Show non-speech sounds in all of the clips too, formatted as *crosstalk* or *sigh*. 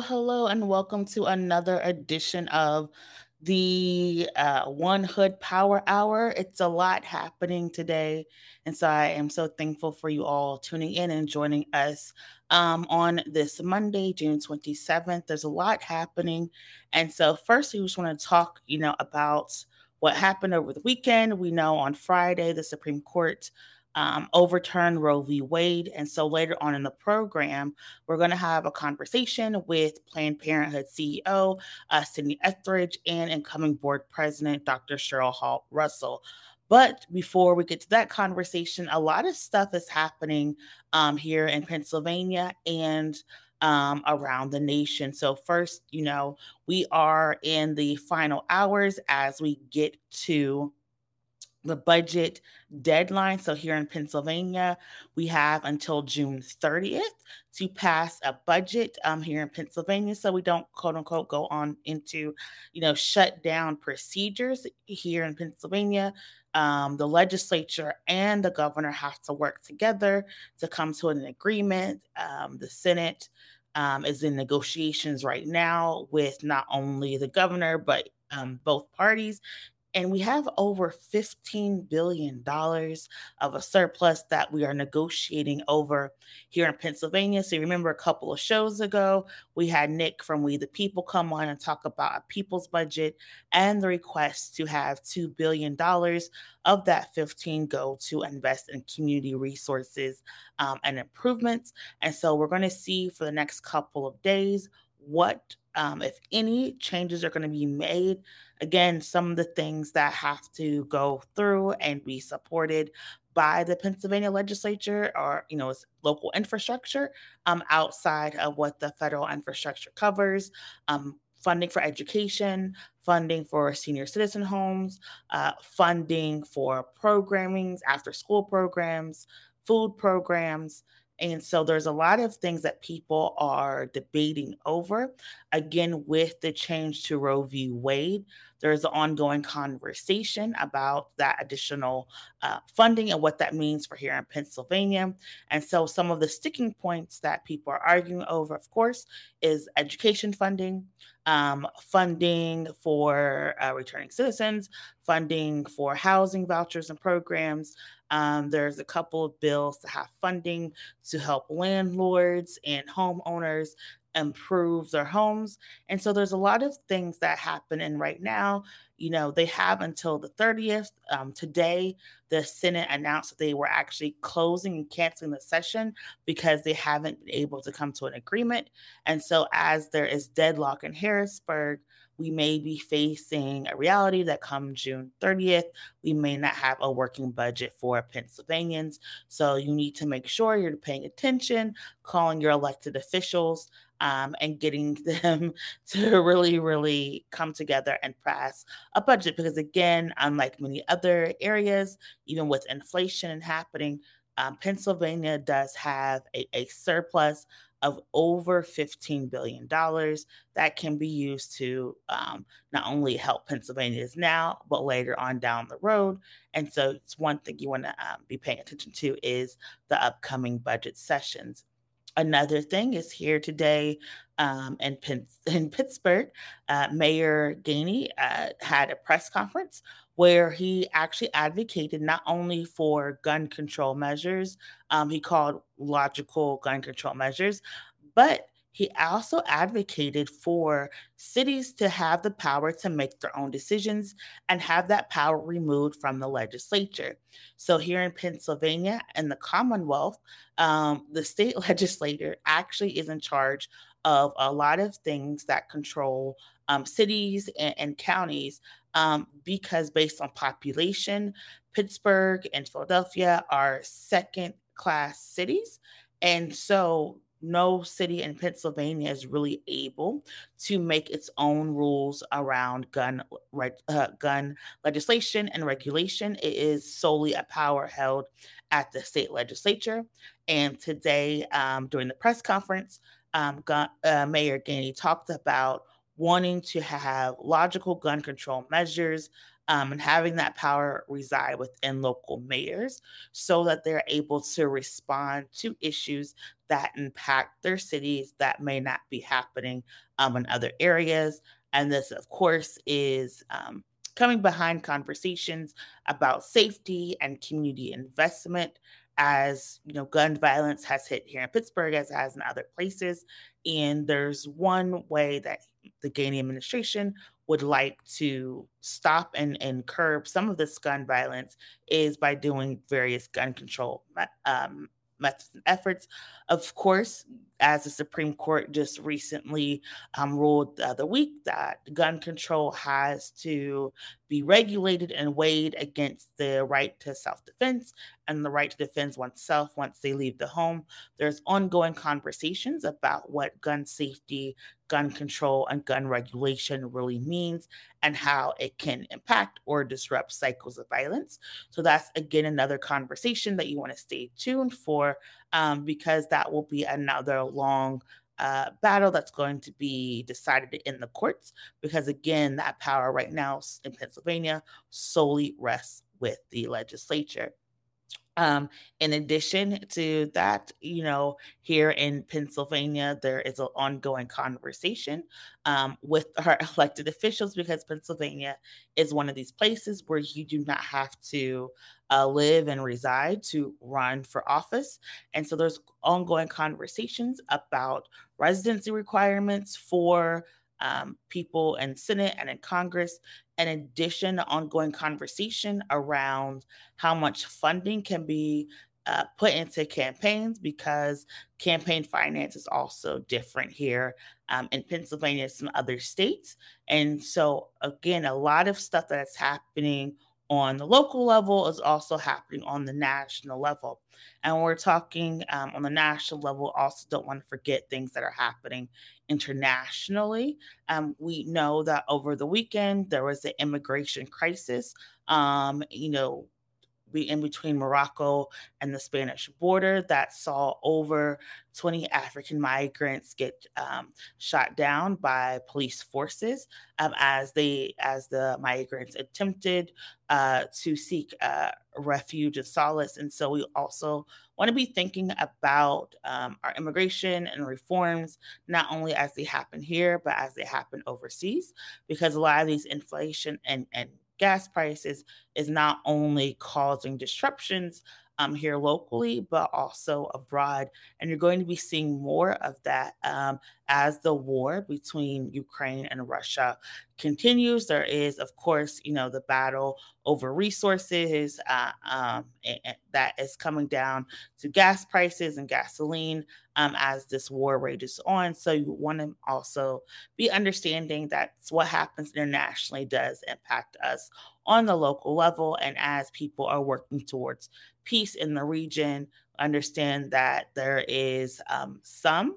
Hello, and welcome to another edition of the uh, One Hood Power Hour. It's a lot happening today, and so I am so thankful for you all tuning in and joining us um, on this Monday, June 27th. There's a lot happening, and so first, we just want to talk, you know, about what happened over the weekend. We know on Friday, the Supreme Court um, overturn Roe v. Wade. And so later on in the program, we're going to have a conversation with Planned Parenthood CEO uh, Sydney Etheredge and incoming board president Dr. Cheryl Hall Russell. But before we get to that conversation, a lot of stuff is happening um, here in Pennsylvania and um, around the nation. So, first, you know, we are in the final hours as we get to the budget deadline. So here in Pennsylvania, we have until June 30th to pass a budget um, here in Pennsylvania. So we don't quote unquote go on into, you know, shut down procedures here in Pennsylvania. Um, the legislature and the governor have to work together to come to an agreement. Um, the Senate um, is in negotiations right now with not only the governor, but um, both parties and we have over $15 billion of a surplus that we are negotiating over here in Pennsylvania. So, you remember a couple of shows ago, we had Nick from We the People come on and talk about a people's budget and the request to have $2 billion of that 15 go to invest in community resources um, and improvements. And so, we're going to see for the next couple of days what um, if any changes are going to be made again some of the things that have to go through and be supported by the pennsylvania legislature or you know local infrastructure um, outside of what the federal infrastructure covers um, funding for education funding for senior citizen homes uh, funding for programming after school programs food programs and so there's a lot of things that people are debating over. Again, with the change to Roe v. Wade, there's an ongoing conversation about that additional uh, funding and what that means for here in Pennsylvania. And so some of the sticking points that people are arguing over, of course, is education funding, um, funding for uh, returning citizens, funding for housing vouchers and programs, um, there's a couple of bills to have funding to help landlords and homeowners improve their homes. And so there's a lot of things that happen. And right now, you know, they have until the 30th. Um, today, the Senate announced that they were actually closing and canceling the session because they haven't been able to come to an agreement. And so, as there is deadlock in Harrisburg, we may be facing a reality that come June 30th, we may not have a working budget for Pennsylvanians. So you need to make sure you're paying attention, calling your elected officials, um, and getting *laughs* them to really, really come together and pass a budget. Because again, unlike many other areas, even with inflation happening, um, Pennsylvania does have a, a surplus of over $15 billion that can be used to um, not only help Pennsylvanians now, but later on down the road. And so it's one thing you want to um, be paying attention to is the upcoming budget sessions. Another thing is here today um, in, *laughs* in Pittsburgh, uh, Mayor Gainey uh, had a press conference where he actually advocated not only for gun control measures, um, he called logical gun control measures, but he also advocated for cities to have the power to make their own decisions and have that power removed from the legislature. So, here in Pennsylvania and the Commonwealth, um, the state *laughs* legislature actually is in charge of a lot of things that control um, cities and, and counties um, because, based on population, Pittsburgh and Philadelphia are second class cities. And so no city in Pennsylvania is really able to make its own rules around gun uh, gun legislation and regulation. It is solely a power held at the state legislature. And today, um, during the press conference, um, gun, uh, Mayor Gainey talked about wanting to have logical gun control measures um, and having that power reside within local mayors so that they're able to respond to issues that impact their cities that may not be happening um, in other areas. And this, of course, is um, coming behind conversations about safety and community investment as you know gun violence has hit here in pittsburgh as it has in other places and there's one way that the gainey administration would like to stop and, and curb some of this gun violence is by doing various gun control um, methods and efforts. Of course, as the Supreme Court just recently um, ruled the other week that gun control has to be regulated and weighed against the right to self defense and the right to defend oneself once they leave the home. There's ongoing conversations about what gun safety, gun control, and gun regulation really means and how it can impact or disrupt cycles of violence. So, that's again another conversation that you want to stay tuned for um, because that will be another long uh, battle that's going to be decided in the courts because again that power right now in pennsylvania solely rests with the legislature um, in addition to that, you know, here in Pennsylvania, there is an ongoing conversation um, with *laughs* our elected officials because Pennsylvania is one of these places where you do not have to uh, live and reside to run for office. And so there's ongoing conversations about residency requirements for um, people in Senate and in Congress. In addition, ongoing conversation around how much funding can be uh, put into campaigns because campaign finance is also different here um, in Pennsylvania, and some other states. And so, again, a lot of stuff that's happening on the local level is also happening on the national level. And we're talking um, on the national level, also don't want to forget things that are happening internationally. Um, we know that over the weekend, there was an immigration crisis. Um, you know, in between Morocco and the Spanish border that saw over 20 African migrants get um, shot down by police forces um, as they as the migrants attempted uh, to seek uh, refuge and solace. And so we also want to be thinking about um, our immigration and reforms, not only as they happen here, but as they happen overseas, because a lot of these inflation and, and gas prices is not only causing disruptions um, here locally, but also abroad. And you're going to be seeing more of that um, as the war between Ukraine and Russia continues. There is, of course, you know, the battle over resources uh, um, and, that is coming down to gas prices and gasoline um, as this war rages on. So you want to also be understanding that what happens internationally does impact us on the local level. And as people are working towards peace in the region, understand that there is um, some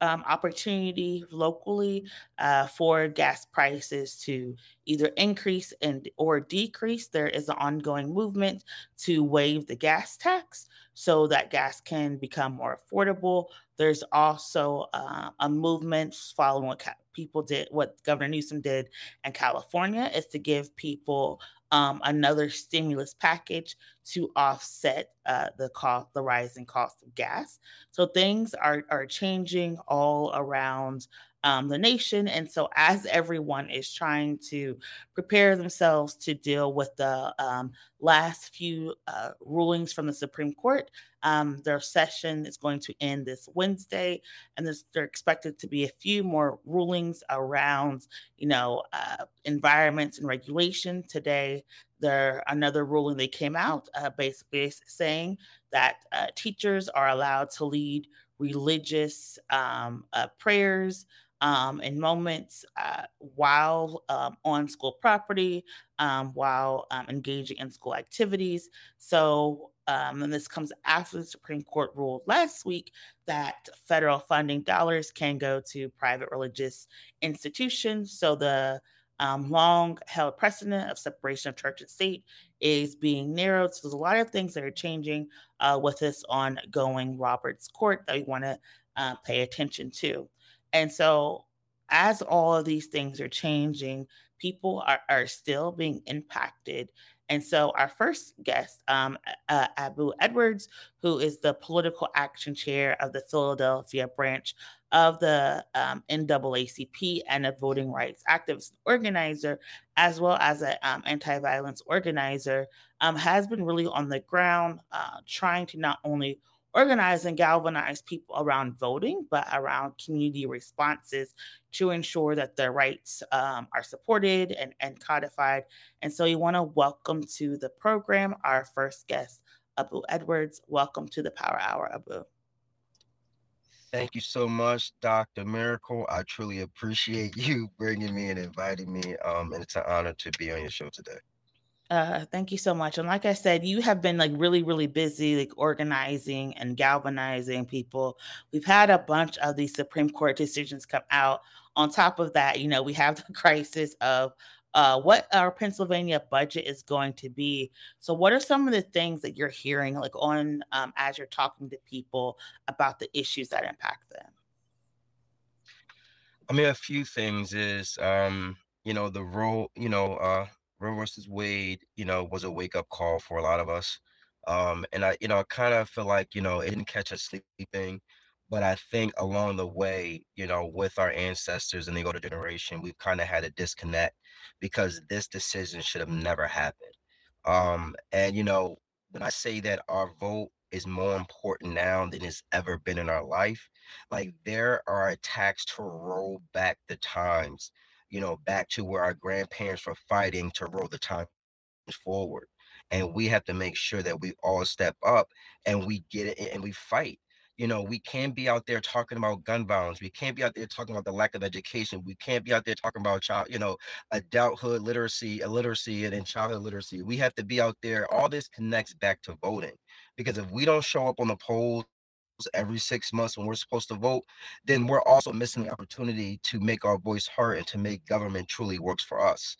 um, opportunity locally uh, for gas prices to either increase and or decrease. There is an ongoing movement to waive the gas tax so that gas can become more affordable. There's also uh, a movement following what people did, what Governor Newsom did in California, is to give people um, another stimulus package to offset uh, the cost, the rising cost of gas. So things are are changing all around um, the nation, and so as everyone is trying to prepare themselves to deal with the um, last few uh, rulings from the Supreme Court, um, their session is going to end this Wednesday, and there's, there are expected to be a few more rulings around, you know, uh, environments and regulation. Today, there another ruling they came out uh, basically saying that uh, teachers are allowed to lead religious um, uh, prayers um, and moments uh, while um, on school property, um, while um, engaging in school activities. So, um, and this comes after the Supreme Court ruled last week that federal funding dollars can go to private religious institutions. So the um, long held precedent of separation of church and state is being narrowed. So there's a lot of things that are changing uh, with this ongoing Roberts Court that we want to uh, pay attention to. And so, as all of these things are changing, people are, are still being impacted. And so, our first guest, um, uh, Abu Edwards, who is the political action chair of the Philadelphia branch of the um, NAACP and a voting rights activist organizer, as well as an um, anti violence organizer, um, has been really on the ground uh, trying to not only organize and galvanize people around voting, but around community responses to ensure that their rights um, are supported and, and codified. And so we want to welcome to the program our first guest, Abu Edwards. Welcome to the Power Hour, Abu. Thank you so much, Dr. Miracle. I truly appreciate *laughs* you bringing me and inviting me. Um, and it's an honor to be on your show today. Uh, thank you so much. And like I said, you have been like really, really busy, like organizing and galvanizing people. We've had a bunch of these Supreme Court decisions come out. On top of that, you know, we have *laughs* the crisis of uh, what our Pennsylvania budget is going to be. So, what are some of the things that you're hearing, like on um, as you're talking to people about the issues that impact them? I mean, a few things is, um, you know, the role, you know, uh, Roe versus Wade, you know, was a wake up call for a lot of us. Um, and I, you know, I kind of feel like, you know, it didn't catch us sleeping, but I think along the way, you know, with our ancestors and the older generation, we've kind of had a disconnect because this decision should have never happened. Um, and you know, when I say that our vote is more important now than it's ever been in our life, like there are attacks to roll back the times you know, back to where our grandparents were fighting to roll the time forward. And we have to make sure that we all step up and we get it and we fight. You know, we can't be out there talking about gun violence. We can't be out there talking about the lack of education. We can't be out there talking about child, you know, adulthood literacy, illiteracy, and, and childhood literacy. We have to be out there. All this connects back to voting. Because if we don't show up on the polls every six months when we're supposed to vote, then we're also missing the opportunity to make our voice heard and to make government truly works for us.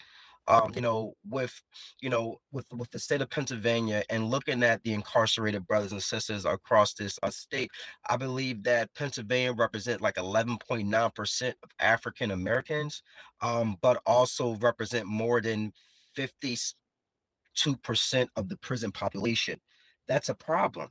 Um, you know, with you know, with with the state of Pennsylvania and looking at the incarcerated brothers and sisters across this uh, state, I believe that Pennsylvania represent like 11.9 percent of African Americans, um, but also represent more than 52 percent of the prison population. That's a problem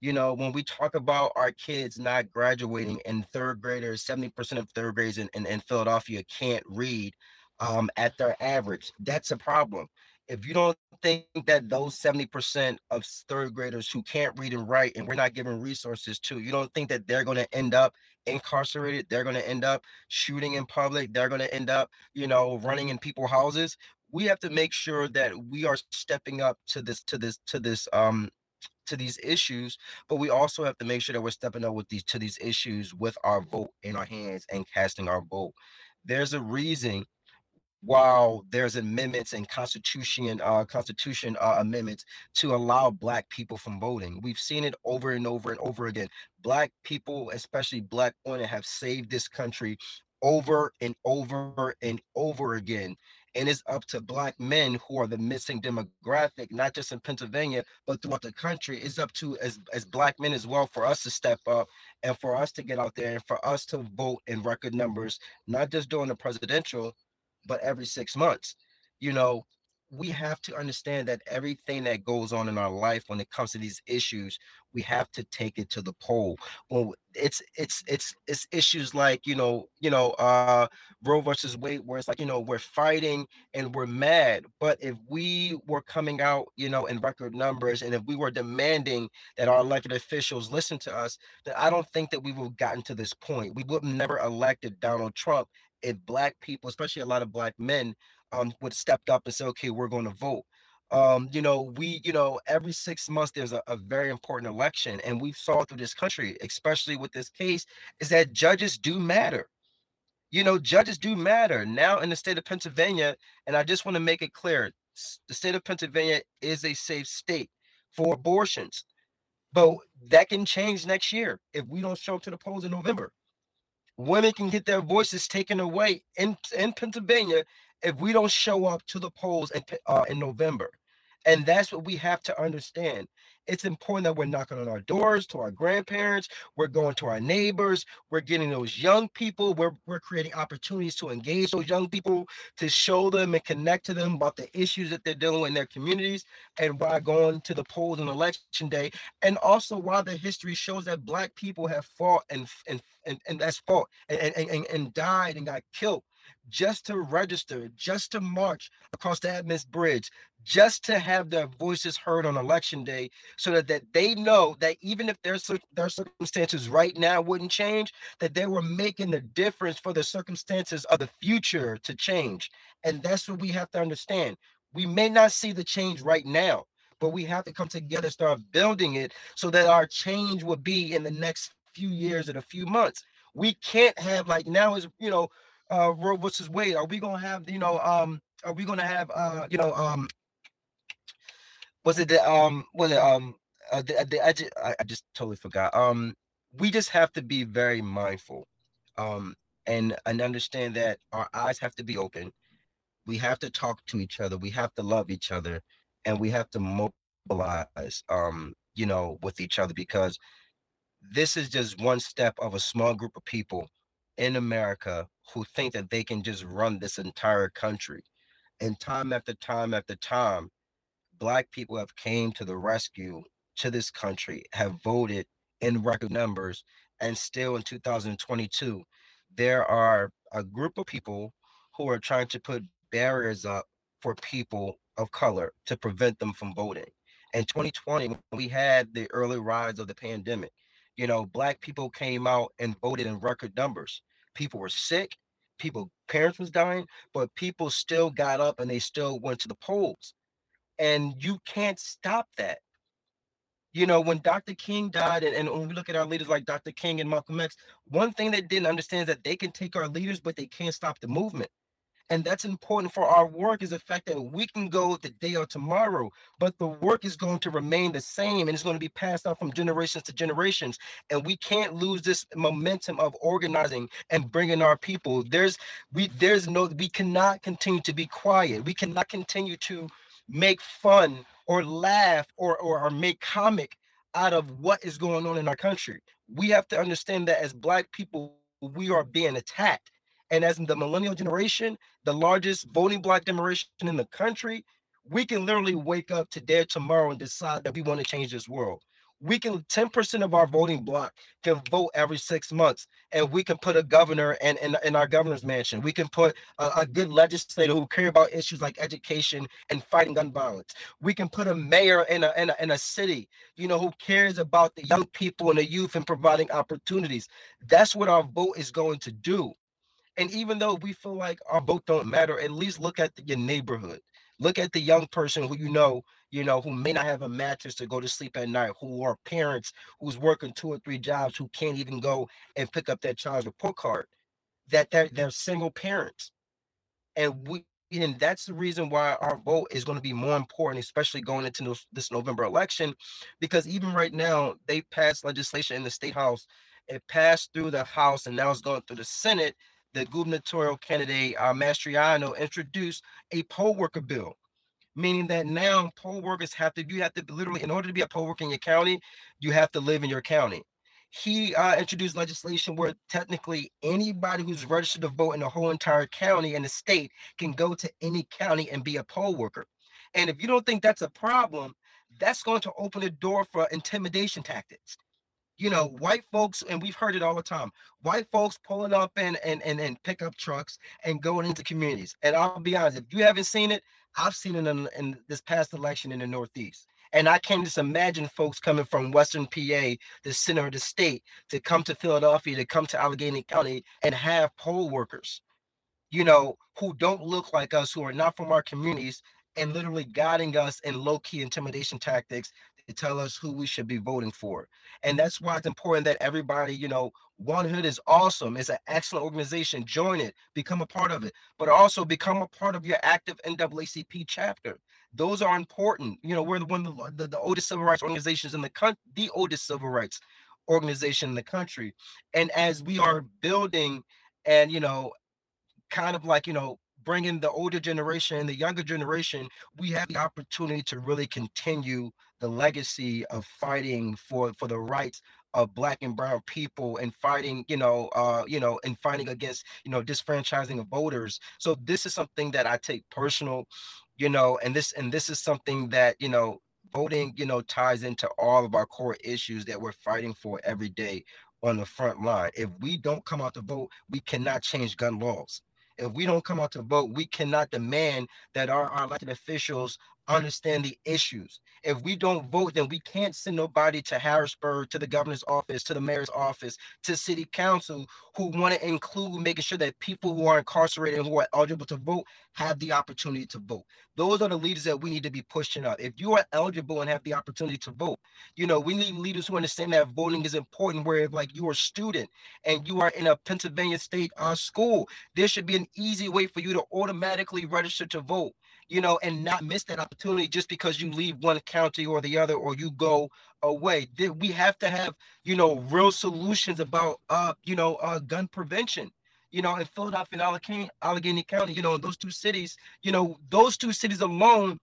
you know, when we talk about our kids not graduating and third graders, 70% of third graders in, in, in Philadelphia can't read um, at their average, that's a problem. If you don't think that those 70% of third graders who can't read and write and we're not giving resources to, you don't think that they're going to end up incarcerated, they're going to end up shooting in public, they're going to end up, you know, running in people's houses. We have to make sure that we are stepping up to this, to this, to this um to these issues, but we also have to make sure that we're stepping up with these to these issues with our vote in our hands and casting our vote. There's a reason while there's amendments and constitution uh, constitution uh, amendments to allow black people from voting. We've seen it over and over and over again. Black people especially black women have saved this country over and over and over again and it's up to black men who are the missing demographic not just in pennsylvania but throughout the country. It's up to as, as black men as well for us to step up and for us to get out there and for us to vote in record numbers not just during the presidential but every six months. You know we have to understand that everything that goes on in our life when it comes to these issues we have to take it to the poll well it's it's it's it's issues like you know you know uh roe versus wade where it's like you know we're fighting and we're mad but if we were coming out you know in record numbers and if we were demanding that our elected officials listen to us then i don't think that we would have gotten to this point. We would have never elected donald trump. If black people especially a lot of black men um, would stepped up and said, okay, we're going to vote. Um, you know, we, you know, every six months there's a, a very important election, and we've saw through this country, especially with this case, is that judges do matter. You know, judges do matter now in the state of Pennsylvania, and I just want to make it clear: the state of Pennsylvania is a safe state for abortions, but that can change next year if we don't show up to the polls in November women can get their voices taken away in, in Pennsylvania if we don't show up to the polls in, uh, in November. And that's what we have to understand. It's important that we're knocking on our doors to our grandparents, we're going to our neighbors, we're getting those young people, we're, we're creating opportunities to engage those young people, to show them and connect to them about the issues that they're dealing with in their communities, and by going to the polls on election day. And also while the history shows that black people have fought and and and, and that's fought and, and, and, and died and got killed just to register, just to march across the Adams Bridge, just to have their voices heard on election day, so that, that they know that even if their, their circumstances right now wouldn't change, that they were making the difference for the circumstances of the future to change. And that's what we have to understand. We may not see the change right now, but we have to come together, start building it so that our change will be in the next few years and a few months. We can't have like now is you know uh Roe versus Wade. Are we gonna have you know um are we gonna have uh you know um was it the um was it um uh, the, the, I, just, I, I just totally forgot um we just have to be very mindful um and and understand that our eyes have to be open we have to talk to each other we have to love each other and we have to mobilize um you know with each other because this is just one step of a small group of people in America who think that they can just run this entire country. And time after time after time, black people have came to the rescue to this country, have voted in record numbers, and still in 2022, there are a group of people who are trying to put barriers up for people of color to prevent them from voting. In 2020, when we had the early rise of the pandemic, you know, black people came out and voted in record numbers. People were sick, people parents was dying, but people still got up and they still went to the polls. And you can't stop that. You know, when Dr. King died, and, and when we look at our leaders like Dr. King and Malcolm X, one thing they didn't understand is that they can take our leaders, but they can't stop the movement. And that's important for our work is the fact that we can go the day or tomorrow, but the work is going to remain the same and it's going to be passed on from generations to generations. And we can't lose this momentum of organizing and bringing our people. There's we there's no we cannot continue to be quiet. We cannot continue to make fun or laugh or, or, or make comic out of what is going on in our country. We have to understand that as black people, we are being attacked and as the millennial generation, the largest voting bloc generation in the country, we can literally wake up today or tomorrow and decide that we want to change this world. We can 10% of our voting bloc can vote every six months, and we can put a governor in, in, in our governor's mansion. We can put a, a good legislator who care about issues like education and fighting gun violence. We can put a mayor in a, in a in a city, you know, who cares about the young people and the youth and providing opportunities. That's what our vote is going to do. And even though we feel like our vote don't matter, at least look at the, your neighborhood. Look at the young person who you know, you know, who may not have a mattress to go to sleep at night, who are parents who's working two or three jobs, who can't even go and pick up their child's report card. That they're they're single parents. And we and that's the reason why our vote is going to be more important, especially going into this November election, because even right now they passed legislation in the state house. It passed through the House and now it's going through the Senate the gubernatorial candidate uh, Mastriano introduced a poll worker bill, meaning that now poll workers have to you have to literally in order to be a poll worker in your county, you have to live in your county. He uh, introduced legislation where technically anybody who's registered to vote in the whole entire county and the state can go to any county and be a poll worker. And if you don't think that's a problem, that's going to open the door for intimidation tactics you know, white folks, and we've heard it all the time, white folks pulling up in and and, and pickup trucks and going into communities. And I'll be honest, if you haven't seen it, I've seen it in, in this past election in the Northeast. And I can just imagine folks coming from Western PA, the center of the state, to come to Philadelphia, to come to Allegheny County and have poll workers, you know, who don't look like us, who are not from our communities, and literally guiding us in low key intimidation tactics tell us who we should be voting for. And that's why it's important that everybody, you know, One Hood is awesome. It's an excellent organization. Join it, become a part of it, but also become a part of your active NAACP chapter. Those are important. You know, we're the one of the, the, the oldest civil rights organizations in the country, the oldest civil rights organization in the country. And as we are building and, you know, kind of like, you know, bringing the older generation and the younger generation, we have the opportunity to really continue the legacy of fighting for for the rights of black and brown people and fighting you know uh you know and fighting against you know disfranchising of voters. So this is something that i take personal you know and this and this is something that you know voting you know ties into all of our core issues that we're fighting for every day on the front line. If we don't come out to vote we cannot change gun laws. If we don't come out to vote we cannot demand that our, our elected officials understand the issues. If we don't vote, then we can't send nobody to Harrisburg, to the governor's office, to the mayor's office, to city council who want to include making sure that people who are incarcerated and who are eligible to vote have the opportunity to vote. Those are the leaders that we need to be pushing up. If you are eligible and have the opportunity to vote, you know, we need leaders who understand that voting is important. Where if like you're a student and you are in a Pennsylvania state uh, school, there should be an easy way for you to automatically register to vote you know, and not miss that opportunity just because you leave one county or the other or you go away. We have to have, you know, real solutions about, uh, you know, uh, gun prevention. You know, in Philadelphia and Allegheny, County, you know, those two cities, you know, those two cities alone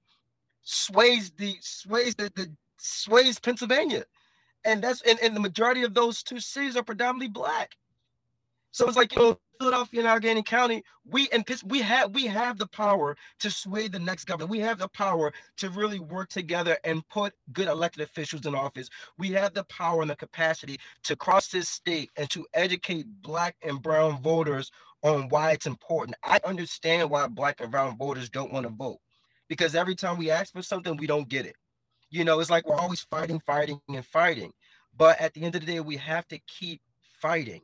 sways the sways the, the sways Pennsylvania. And that's and, and the majority of those two cities are predominantly black. So it's like, you know, Philadelphia and Allegheny County, we and we have we have the power to sway the next government. We have the power to really work together and put good elected officials in office. We have the power and the capacity to cross this state and to educate black and brown voters on why it's important. I understand why black and brown voters don't want to vote because every time we ask for something, we don't get it. You know, it's like we're always fighting, fighting, and fighting. But at the end of the day, we have to keep fighting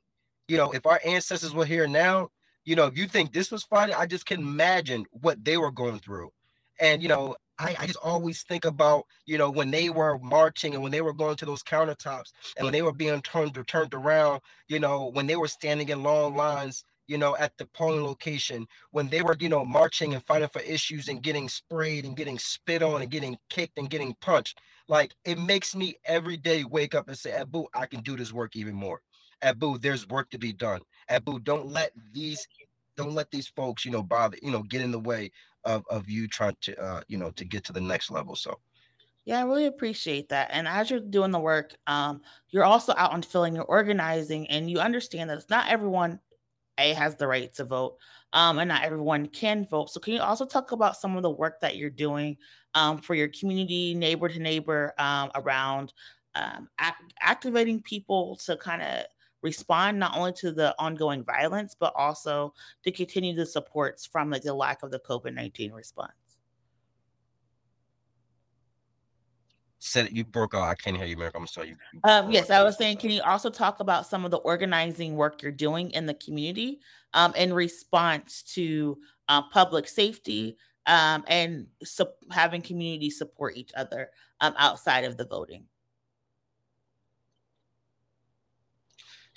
you know, if our ancestors were here now, you know, if you think this was fun, I just can imagine what they were going through. And, you know, I, I, just always think about, you know, when they were marching and when they were going to those countertops and when they were being turned turned around, you know, when they were standing in long lines, you know, at the polling location, when they were, you know, marching and fighting for issues and getting sprayed and getting spit on and getting kicked and getting punched. Like it makes me every day wake up and say, Abu, I can do this work even more. Abu, there's work to be done. Abu, don't let these don't let these folks, you know, bother, you know, get in the way of of you trying to uh, you know, to get to the next level. So yeah, I really appreciate that. And as you're doing the work, um, you're also out on filling, you're organizing, and you understand that it's not everyone a has the right to vote, um, and not everyone can vote. So, can you also talk about some of the work that you're doing um, for your community, neighbor to neighbor, um, around um, act- activating people to kind of respond not only to the ongoing violence, but also to continue the supports from like the lack of the COVID 19 response. Said you broke out. I can't hear you, Mary. I'm sorry. You, um, yes, I was saying, can you also talk about some of the organizing work you're doing in the community um, in response to uh, public safety um, and su- having community support each other um, outside of the voting?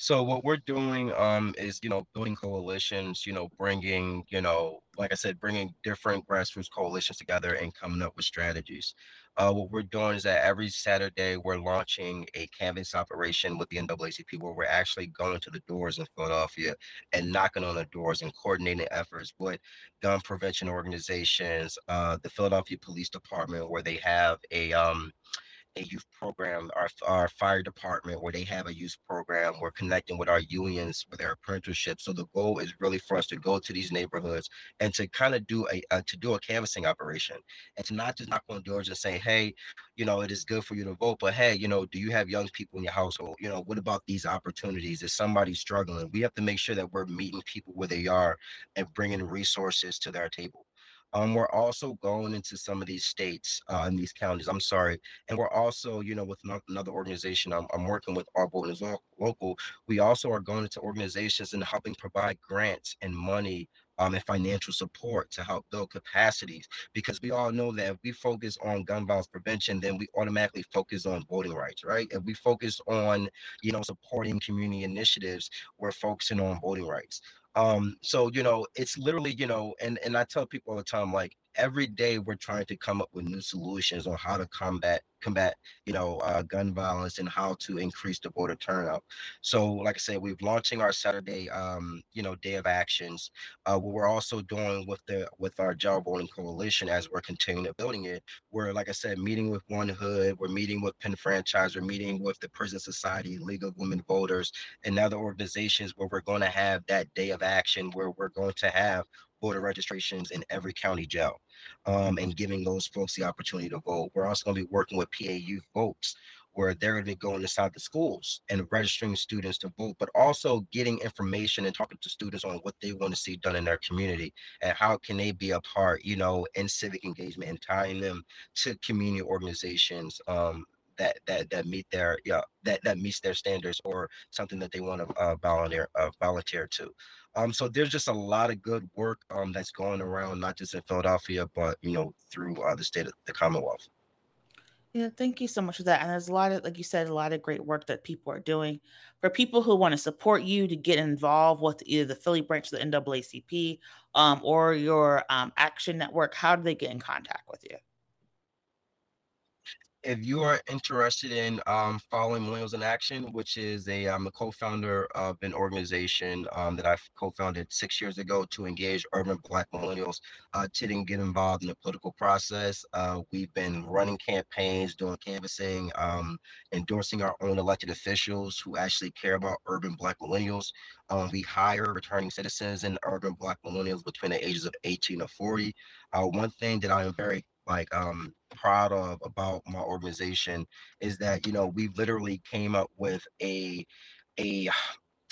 So what we're doing um, is, you know, building coalitions, you know, bringing, you know, like I said, bringing different grassroots coalitions together and coming up with strategies. Uh, what we're doing is that every Saturday we're launching a canvas operation with the NAACP where we're actually going to the doors in Philadelphia and knocking on the doors and coordinating efforts with gun prevention organizations, uh, the Philadelphia Police Department, where they have a um, a youth program, our, our fire department, where they have a youth program. We're connecting with our unions with their apprenticeships. So the goal is really for us to go to these neighborhoods and to kind of do a uh, to do a canvassing operation and to not just knock on doors and say, hey, you know, it is good for you to vote, but hey, you know, do you have young people in your household? You know, what about these opportunities? Is somebody struggling? We have to make sure that we're meeting people where they are and bringing resources to their table. Um, we're also going into some of these states uh, and these counties. I'm sorry, and we're also, you know, with another organization I'm, I'm working with, All Voting is Local. We also are going into organizations and helping provide grants and money um, and financial support to help build capacities because we all know that if we focus on gun violence prevention then we automatically focus on voting rights right if we focus on you know supporting community initiatives we're focusing on voting rights um, so you know, it's literally, you know, and and I tell people all the time, like, every day we're trying to come up with new solutions on how to combat combat you know uh, gun violence and how to increase the voter turnout. So like i said we're launching our saturday um, you know day of actions uh, what we're also doing with the with our jail voting coalition as we're continuing to building it. We're like i said meeting with one hood we're meeting with penn franchise we're meeting with the prison society league of women voters and other organizations where we're going to have that day of action where we're going to have voter registrations in every county jail um, and giving those folks the opportunity to vote. We're also going to be working with PA Youth Votes, where they're going to be going inside the schools and registering students to vote, but also getting information and talking to students on what they want to see done in their community and how can they be a part, you know, in civic engagement and tying them to community organizations um, that that that meet their yeah that that meets their standards or something that they want to uh, volunteer uh, volunteer to. Um, so there's just a lot of good work um, that's going around, not just in Philadelphia, but you know through uh, the state of the Commonwealth. Yeah, thank you so much for that. And there's a lot of, like you said, a lot of great work that people are doing. For people who want to support you to get involved with either the Philly branch of the NAACP um, or your um, Action Network, how do they get in contact with you? If you are interested in um, following Millennials in Action, which is a I'm a co-founder of an organization um, that I co-founded six years ago to engage urban Black millennials uh, to get involved in the political process. Uh, we've been running campaigns, doing canvassing, um, endorsing our own elected officials who actually care about urban Black millennials. Um, we hire returning citizens and urban Black millennials between the ages of 18 to 40. Uh, one thing that I am very like um proud of about my organization is that you know we literally came up with a a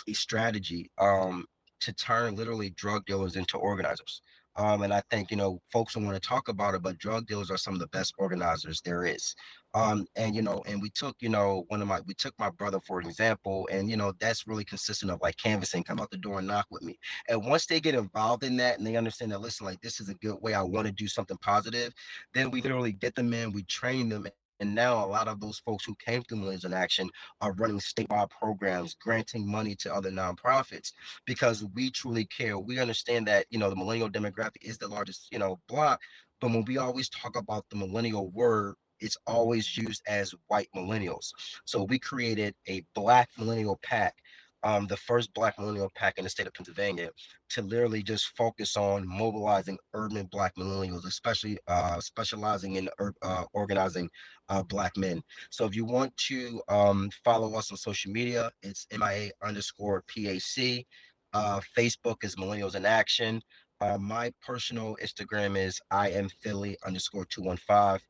a strategy um to turn literally drug dealers into organizers um, and I think, you know, folks don't want to talk about it, but drug dealers are some of the best organizers there is. Um, and you know, and we took, you know, one of my we took my brother for example, and you know, that's really consistent of like canvassing, come out the door and knock with me. And once they get involved in that and they understand that, listen, like this is a good way, I want to do something positive, then we literally get them in, we train them, and now a lot of those folks who came through Millennials in Action are running statewide programs, granting money to other nonprofits because we truly care. We understand that, you know, the millennial demographic is the largest, you know, block. But when we always talk about the millennial word, it's always used as white millennials. So we created a black millennial PAC um, the first Black millennial PAC in the state of Pennsylvania to literally just focus on mobilizing urban Black millennials, especially uh, specializing in uh, organizing uh, Black men. So if you want to um, follow us on social media, it's MIA underscore PAC. Uh, Facebook is Millennials in Action. Uh, my personal Instagram is I am Philly underscore 215.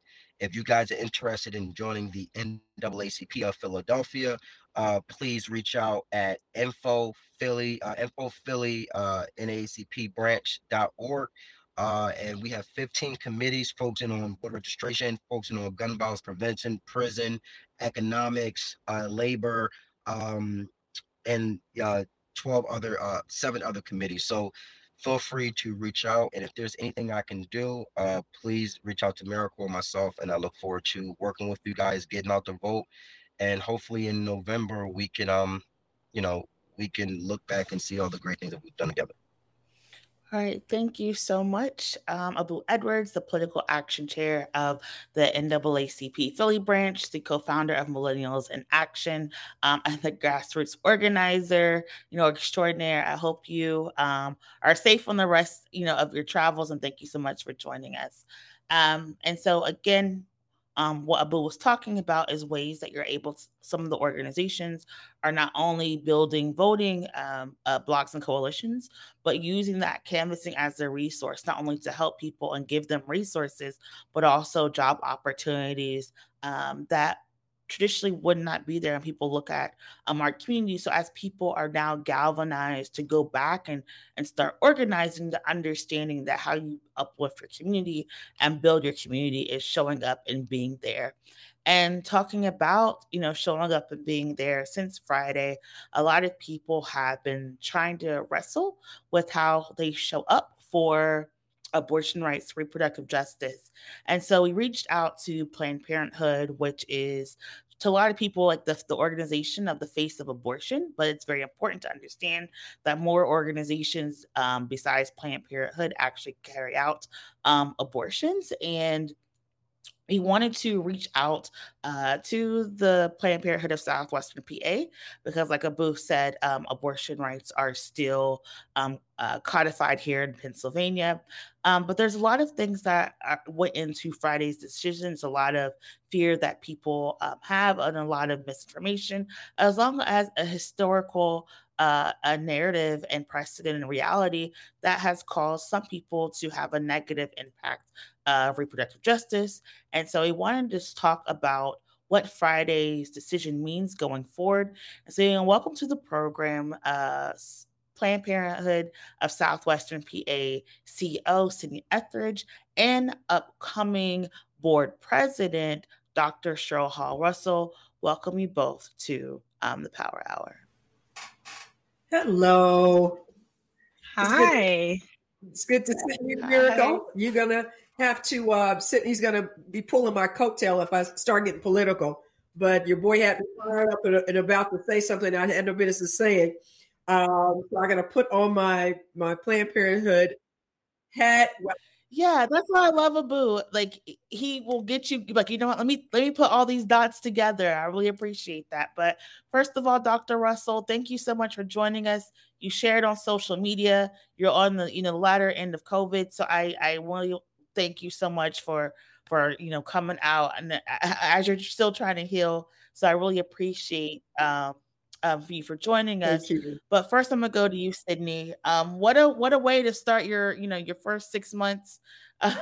If you guys are interested in joining the NAACP of Philadelphia, uh, please reach out at info Philly, uh, info Philly, uh, NAACP branch.org. Uh, and we have 15 committees focusing on voter registration, focusing on gun violence prevention, prison, economics, uh, labor, um, and uh, 12 other, uh, seven other committees. So feel free to reach out. And if there's anything I can do, uh, please reach out to Miracle or myself. And I look forward to working with you guys, getting out the vote. And hopefully in November, we can, um, you know, we can look back and see all the great things that we've done together. All right, thank you so much, um, Abu Edwards, the political action chair of the NAACP Philly branch, the co-founder of Millennials in Action, um, *laughs* and the grassroots organizer, you know, extraordinaire. I hope you um, are safe on the rest, you know, of your travels, and thank you so much for joining us. Um, and so again, um, what Abu was talking about is ways that you're able to, some of the organizations are not only building voting um, uh, blocks and coalitions, but using that canvassing as a resource, not only to help people and give them resources, but also job opportunities um, that traditionally would not be there and people look at um, our community. So as people are now galvanized to go back and and start organizing the understanding that how you uplift your community and build your community is showing up and being there. And talking about you know showing up and being there since friday a lot of people have been trying to wrestle with how they show up for abortion rights, reproductive justice. And so we reached out to Planned Parenthood, which is to a lot of people, like the, the organization of the face of abortion, but it's very important to understand that more organizations um, besides Planned Parenthood actually carry out um, abortions. And he wanted to reach out uh, to the Planned Parenthood of Southwestern PA because, like Abu said, um, abortion rights are still um, uh, codified here in Pennsylvania. Um, but there's a lot of things that are, went into Friday's decisions, a lot of fear that people um, have, and a lot of misinformation, as long as a historical uh, a narrative and precedent and reality that has caused some people to have a negative impact of reproductive justice. And so he wanted to talk about what Friday's decision means going forward. And so, welcome to the program, uh, Planned Parenthood of Southwestern PA CEO Sydney Etheredge and upcoming board president Dr. Cheryl Hall Russell. Welcome you both to um, the Power Hour. Hello. Hi. It's good, it's good to see you, Miracle. You're gonna have to uh He's gonna be pulling my coattail if I start getting political. But your boy had me fired up and, and, about to say something I had no business saying. Um, so I'm gonna put on my my Planned Parenthood hat. Yeah, that's why I love Abu. Like he will get you like, you know what, let me let me put all these dots together. I really appreciate that. But first of all, Dr. Russell, thank you so much for joining us. You shared on social media. You're on the you know the latter end of COVID. So I I want to thank you so much for for you know coming out and as you're still trying to heal. So I really appreciate um um, you for joining us. But first, I'm gonna go to you, Sydney. Um, what a what a way to start your you know your first six months. *laughs*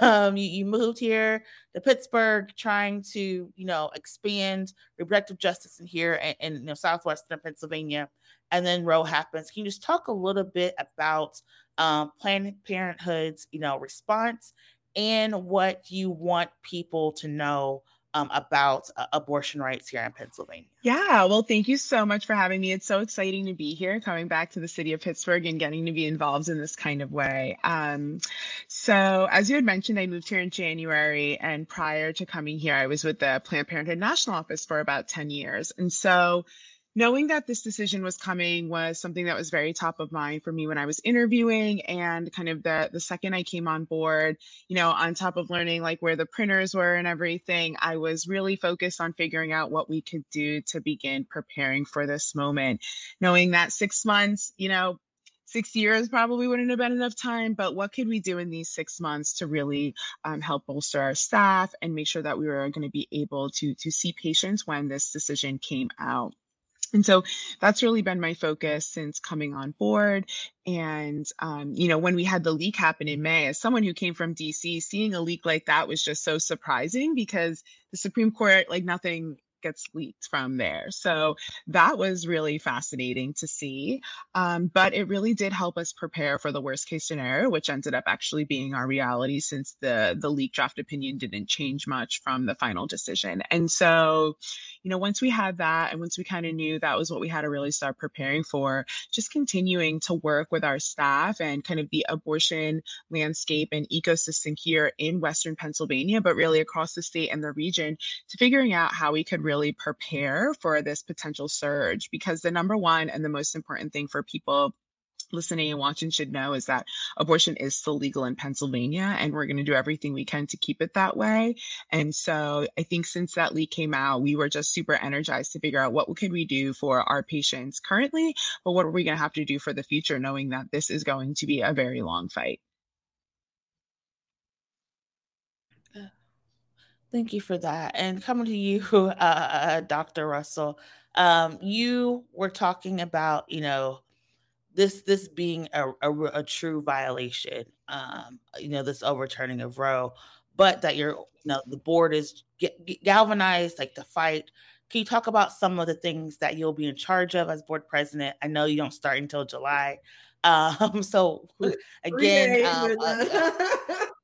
Um, you, you moved here to Pittsburgh, trying to you know expand reproductive justice in here in, in you know southwestern Pennsylvania, and then Roe happens. Can you just talk a little bit about um, Planned Parenthood's you know response and what you want people to know um, about uh, abortion rights here in Pennsylvania. Yeah, well, thank you so much for having me. It's so exciting to be here, coming back to the city of Pittsburgh and getting to be involved in this kind of way. Um, so, as you had mentioned, I moved here in January, and prior to coming here, I was with the Planned Parenthood National Office for about 10 years. And so, knowing that this decision was coming was something that was very top of mind for me when I was interviewing and kind of the the second I came on board, you know, on top of learning like where the printers were and everything, I was really focused on figuring out what we could do to begin preparing for this moment, knowing that 6 months, you know, six years probably wouldn't have been enough time but what could we do in these six months to really um, help bolster our staff and make sure that we were going to be able to to see patients when this decision came out and so that's really been my focus since coming on board. And, um, you know, when we had the leak happen in May, as someone who came from DC, seeing a leak like that was just so surprising because the Supreme Court, like nothing gets leaked from there. So that was really fascinating to see. Um, but it really did help us prepare for the worst case scenario, which ended up actually being our reality since the the leak draft opinion didn't change much from the final decision. And so, you know, once we had that and once we kind of knew that was what we had to really start preparing for, just continuing to work with our staff and kind of the abortion landscape and ecosystem here in Western Pennsylvania, but really across the state and the region to figuring out how we could really prepare for this potential surge because the number one and the most important thing for people listening and watching should know is that abortion is still legal in Pennsylvania and we're going to do everything we can to keep it that way. And so I think since that leak came out, we were just super energized to figure out what could we do for our patients currently, but what are we going to have to do for the future knowing that this is going to be a very long fight. Thank you for that. And coming to you, *laughs* uh, uh Dr. Russell, um, you were talking about, you know, this this being a, a, a true violation, um, you know, this overturning of Roe, but that you're, you know, the board is galvanized, like to fight. Can you talk about some of the things that you'll be in charge of as board president? I know you don't start until July. Um, so *laughs* again, um, uh,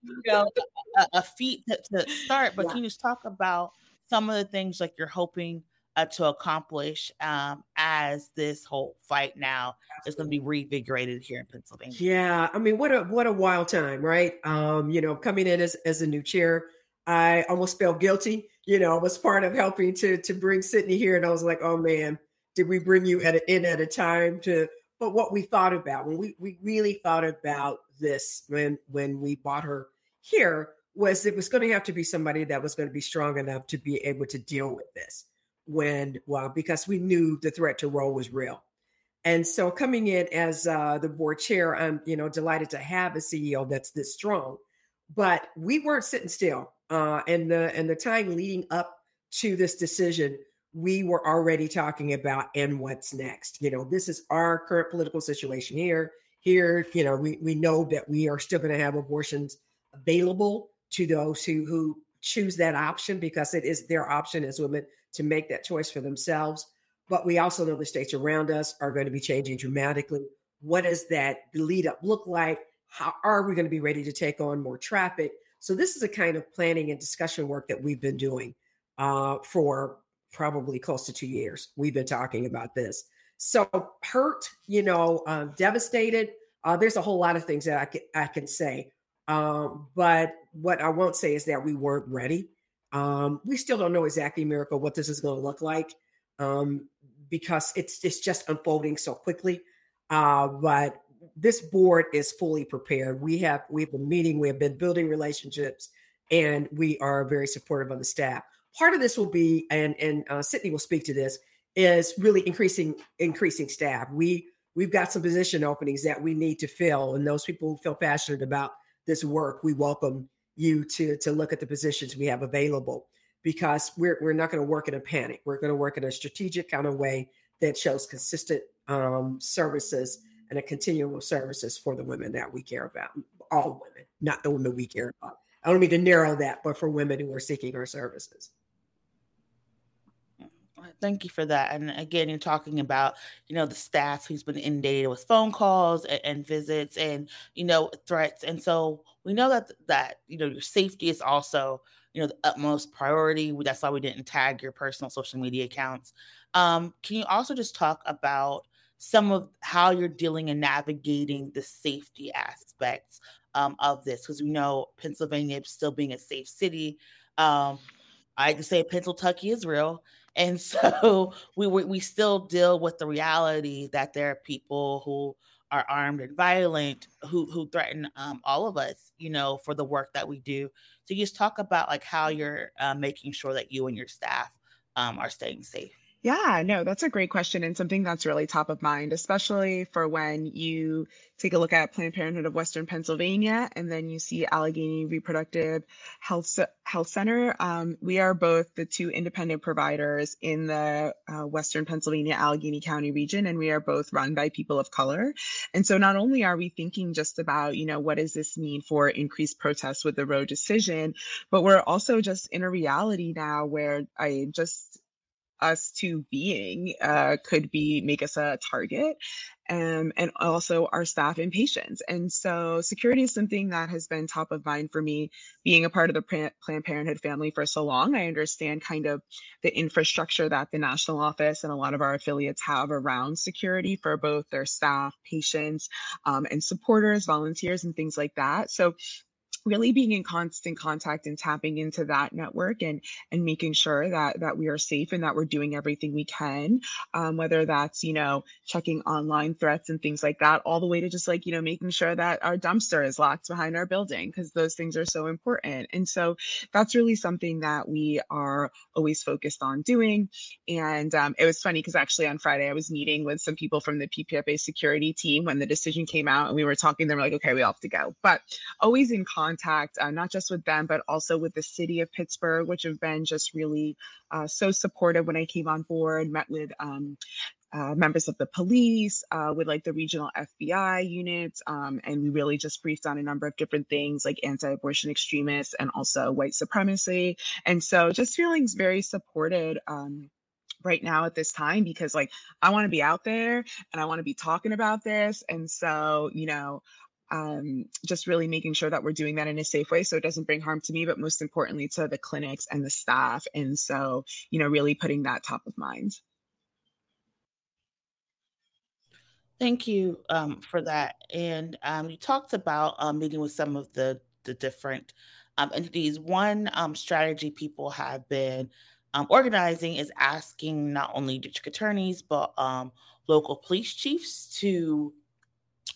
you *laughs* know, a, a feat to, to, start, but yeah. can you just talk about some of the things like you're hoping uh, to accomplish um, as this whole fight now is going to be reinvigorated here in Pennsylvania? Yeah, I mean, what a what a wild time, right? Um, you know, coming in as as a new chair I almost felt guilty. You know, I was part of helping to to bring Sydney here, and I was like, oh man, did we bring you at a, in at a time to? But what we thought about when we we really thought about this when when we bought her here was it was going to have to be somebody that was going to be strong enough to be able to deal with this when well because we knew the threat to Roe was real. And so coming in as uh, the board chair i'm you know delighted to have a ceo that's this strong but we weren't sitting still uh, and the and the time leading up to this decision we were already talking about and what's next you know this is our current political situation here here you know we, we know that we are still going to have abortions available to those who who choose that option because it is their option as women to make that choice for themselves. But we also know the states around us are going to be changing dramatically. What does that lead up look like? How are we going to be ready to take on more traffic? So this is a kind of planning and discussion work that we've been doing uh, for probably close to two years. We've been talking about this. So hurt, you know, um, devastated. Uh, there's a whole lot of things that I can I can say. Um, but what I won't say is that we weren't ready. Um, we still don't know exactly, Miracle, what this is going to look like um, because it's it's just unfolding so quickly. Uh, but this board is fully prepared. We have we've been meeting, we have been building relationships, and we are very supportive of the staff. Part of this will be, and and uh, Sydney will speak to this, is really increasing increasing staff. We we've got some position openings that we need to fill, and those people who feel passionate about this work, we welcome you to to look at the positions we have available because we're we're not going to work in a panic. We're going to work in a strategic kind of way that shows consistent um, services and a continuum of services for the women that we care about. All women, not the women we care about. I don't mean to narrow that, but for women who are seeking our services. Thank you for that. And again, you're talking about, you know, the staff who's been inundated with phone calls and, and, visits and, you know, threats. And so we know that that, you know, your safety is also, you know, the utmost priority. That's why we didn't tag your personal social media accounts. Um, can you also just talk about some of how you're dealing and navigating the safety aspects um, of this? Because we know Pennsylvania still being a safe city. Um, I can say Pennsylvania is real and so *laughs* we we still deal with the reality that there are people who are armed and violent who who threaten um, all of us you know for the work that we do. So you just talk about like how you're uh, making sure that you and your staff um, are staying safe yeah, no, that's a great question and something that's really top of mind, especially for when you take a look at Planned Parenthood of Western Pennsylvania and then you see Allegheny Reproductive Health Health Center. Um, we are both the two independent providers in the uh, Western Pennsylvania Allegheny County region, and we are both run by people of color. And so, not only are we thinking just about, you know, what does this mean for increased protests with the Roe decision, but we're also just in a reality now where I just us to being uh, could be make us a target um, and also our staff and patients. And so security is something that has been top of mind for me being a part of the Planned Parenthood family for so long. I understand kind of the infrastructure that the national office and a lot of our affiliates have around security for both their staff, patients, um, and supporters, volunteers, and things like that. So really being in constant contact and tapping into that network and and making sure that that we are safe and that we're doing everything we can um, whether that's you know checking online threats and things like that all the way to just like you know making sure that our dumpster is locked behind our building because those things are so important. And so that's really something that we are always focused on doing. And um, it was funny because actually on friday i was meeting with some people from the ppfa security team when the decision came out and we were talking they were like okay we all have to go. But always in contact contact, uh, not just with them, but also with the city of Pittsburgh, which have been just really uh, so supportive when I came on board, met with um, uh, members of the police, uh, with like the regional FBI units. Um, and we really just briefed on a number of different things like anti abortion extremists and also white supremacy. And so just feeling very supported. Um, right now at this time because like I want to be out there and I want to be talking about this and so you know um, just really making sure that we're doing that in a safe way so it doesn't bring harm to me, but most importantly to the clinics and the staff. And so, you know, really putting that top of mind. Thank you um, for that. And um, you talked about um, meeting with some of the the different um, entities. One um, strategy people have been um, organizing is asking not only district attorneys but local police chiefs to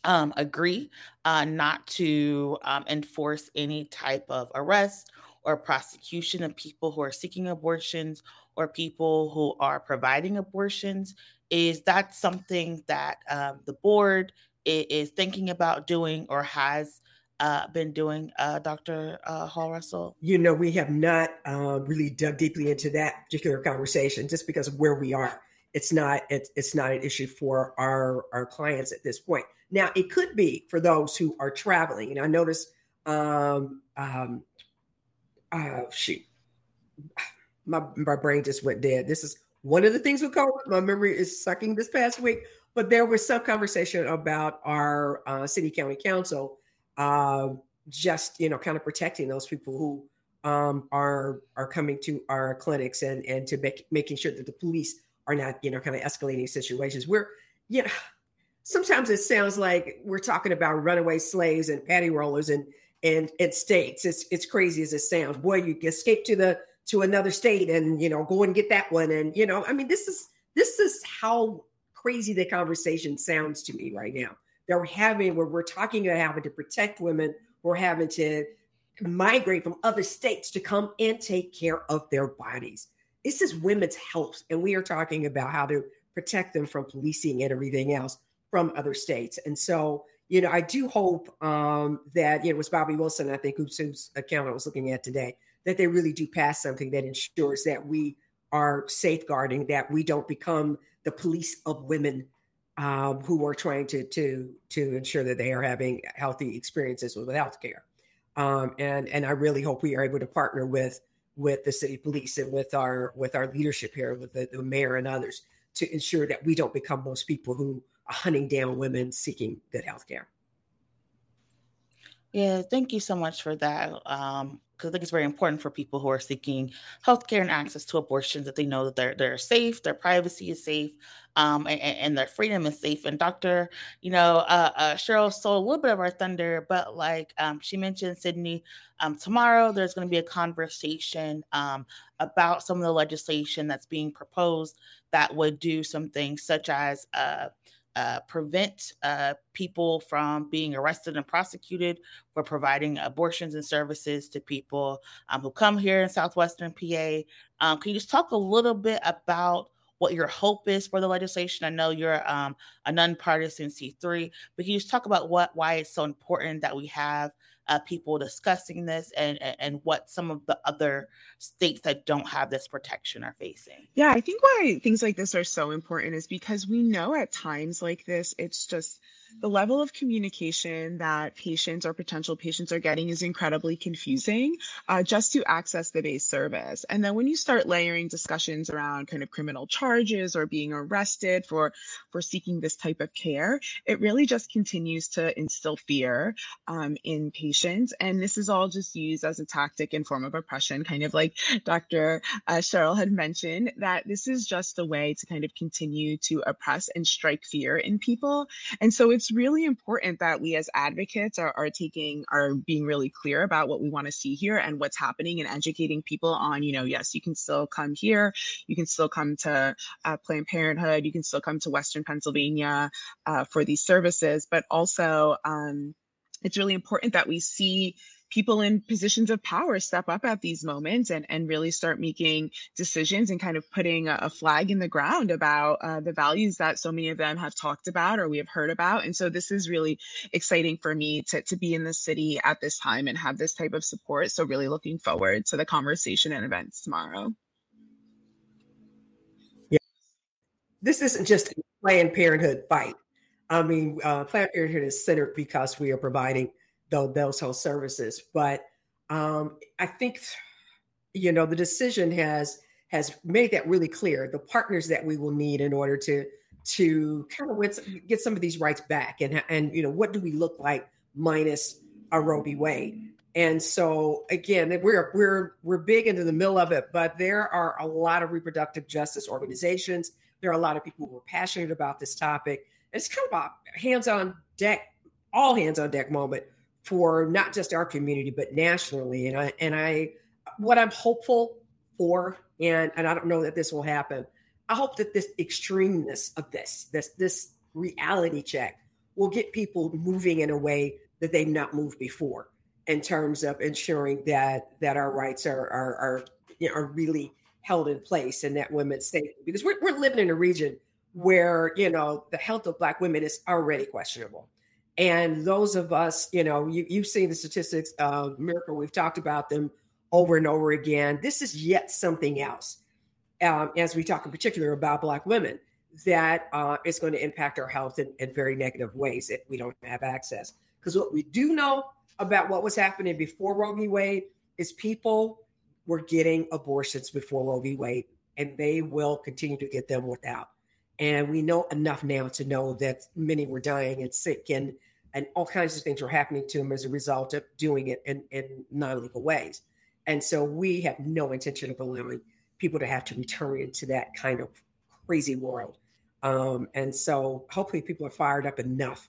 um, agree uh, not to um, enforce any type of arrest or prosecution of people who are seeking abortions or people who are providing abortions. Is that something that um, the board is thinking about doing or has uh, been doing, uh, Dr. Uh, Hall Russell? You know, we have not uh, really dug deeply into that particular conversation just because of where we are. It's not it's, it's not an issue for our our clients at this point. Now, it could be for those who are traveling. And I noticed, um, um, uh, shoot, my my brain just went dead. This is one of the things we call my memory is sucking this past week. But there was some conversation about our uh, city county council uh, just you know kind of protecting those people who um, are are coming to our clinics and and to make, making sure that the police are not you know kind of escalating situations. We're you know sometimes it sounds like we're talking about runaway slaves and patty rollers and and and states. It's it's crazy as it sounds. Boy, you escape to the to another state and you know go and get that one. And you know, I mean, this is this is how crazy the conversation sounds to me right now that we're having where we're talking about having to protect women, we're having to migrate from other states to come and take care of their bodies. This is women's health, and we are talking about how to protect them from policing and everything else from other states. And so, you know, I do hope um, that you know, it was Bobby Wilson, I think, whose, account I was looking at today, that they really do pass something that ensures that we are safeguarding that we don't become the police of women um, who are trying to to to ensure that they are having healthy experiences with healthcare. Um, and and I really hope we are able to partner with with the city police and with our with our leadership here, with the, the mayor and others, to ensure that we don't become those people who are hunting down women seeking good health care. Yeah, thank you so much for that. Um, because I think it's very important for people who are seeking healthcare and access to abortions that they know that they're they're safe, their privacy is safe, um, and, and their freedom is safe. And Doctor, you know, uh, uh, Cheryl stole a little bit of our thunder, but like um, she mentioned, Sydney, um, tomorrow there's going to be a conversation um, about some of the legislation that's being proposed that would do some things such as uh, uh, prevent uh, people from being arrested and prosecuted for providing abortions and services to people um, who come here in southwestern PA. Um, can you just talk a little bit about what your hope is for the legislation? I know you're um, a nonpartisan C3, but can you just talk about what why it's so important that we have uh, people discussing this and, and what some of the other states that don't have this protection are facing. Yeah, I think why things like this are so important is because we know at times like this, it's just the level of communication that patients or potential patients are getting is incredibly confusing uh, just to access the base service. And then when you start layering discussions around kind of criminal charges or being arrested for for seeking this type of care, it really just continues to instill fear um, in patients. And this is all just used as a tactic and form of oppression, kind of like Dr. Uh, Cheryl had mentioned, that this is just a way to kind of continue to oppress and strike fear in people. And so it's really important that we as advocates are, are taking are being really clear about what we want to see here and what's happening and educating people on you know yes you can still come here you can still come to uh, planned parenthood you can still come to western pennsylvania uh, for these services but also um, it's really important that we see people in positions of power step up at these moments and, and really start making decisions and kind of putting a, a flag in the ground about uh, the values that so many of them have talked about or we have heard about. And so this is really exciting for me to, to be in the city at this time and have this type of support. So really looking forward to the conversation and events tomorrow. Yeah. This isn't just a Planned Parenthood fight. I mean, uh, Planned Parenthood is centered because we are providing those, those health services. But um, I think, you know, the decision has has made that really clear. The partners that we will need in order to to kind of get some of these rights back, and and you know, what do we look like minus a Roe v. Wade? And so again, we're we're we're big into the middle of it, but there are a lot of reproductive justice organizations. There are a lot of people who are passionate about this topic. It's kind of a hands on deck, all hands on deck moment for not just our community but nationally. And I and I what I'm hopeful for, and and I don't know that this will happen. I hope that this extremeness of this, this this reality check, will get people moving in a way that they've not moved before in terms of ensuring that that our rights are are are, you know, are really held in place and that women's safety because we're, we're living in a region where you know the health of black women is already questionable and those of us you know you, you've seen the statistics of miracle. We've talked about them over and over again. This is yet something else um, as we talk in particular about black women that uh, is going to impact our health in, in very negative ways if we don't have access. Because what we do know about what was happening before roe v. Wade is people were getting abortions before roe v. Wade and they will continue to get them without. And we know enough now to know that many were dying and sick and and all kinds of things were happening to them as a result of doing it in, in non-legal ways. And so we have no intention of allowing people to have to return into that kind of crazy world. Um, and so hopefully people are fired up enough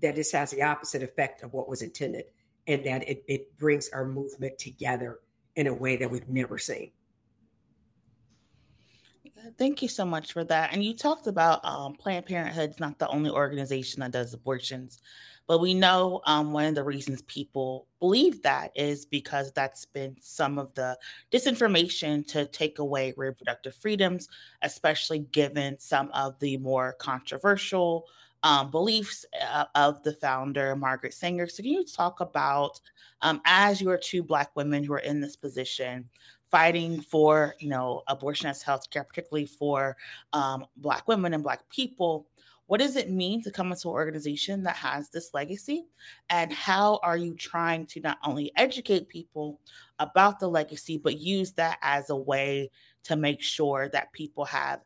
that this has the opposite effect of what was intended and that it, it brings our movement together in a way that we've never seen. Thank you so much for that. And you talked about um, Planned Parenthood's not the only organization that does abortions, but we know um, one of the reasons people believe that is because that's been some of the disinformation to take away reproductive freedoms, especially given some of the more controversial um, beliefs uh, of the founder, Margaret Sanger. So, can you talk about, um, as you are two Black women who are in this position, fighting for you know abortion as health care particularly for um, black women and black people what does it mean to come into an organization that has this legacy and how are you trying to not only educate people about the legacy but use that as a way to make sure that people have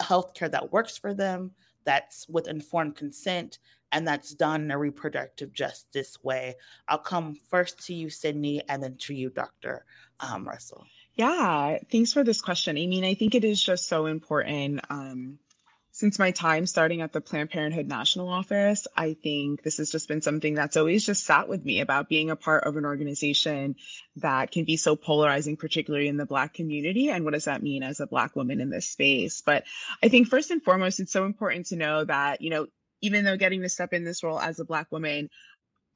healthcare that works for them that's with informed consent and that's done in a reproductive justice way. I'll come first to you, Sydney, and then to you, Dr. Um, Russell. Yeah, thanks for this question. I mean, I think it is just so important. Um, since my time starting at the Planned Parenthood National Office, I think this has just been something that's always just sat with me about being a part of an organization that can be so polarizing, particularly in the Black community. And what does that mean as a Black woman in this space? But I think first and foremost, it's so important to know that, you know, even though getting to step in this role as a Black woman,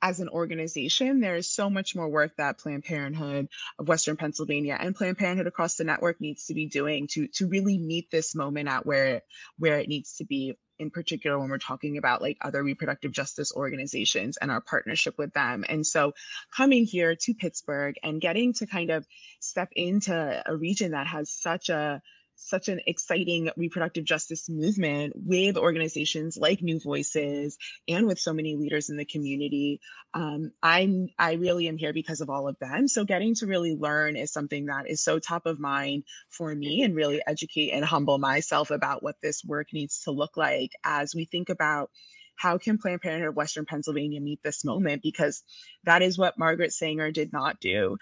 as an organization, there is so much more work that Planned Parenthood of Western Pennsylvania and Planned Parenthood across the network needs to be doing to to really meet this moment at where where it needs to be. In particular, when we're talking about like other reproductive justice organizations and our partnership with them. And so coming here to Pittsburgh and getting to kind of step into a region that has such a such an exciting reproductive justice movement with organizations like New Voices and with so many leaders in the community. Um, I'm I really am here because of all of them. So getting to really learn is something that is so top of mind for me, and really educate and humble myself about what this work needs to look like as we think about how can Planned Parenthood of Western Pennsylvania meet this moment? Because that is what Margaret Sanger did not do.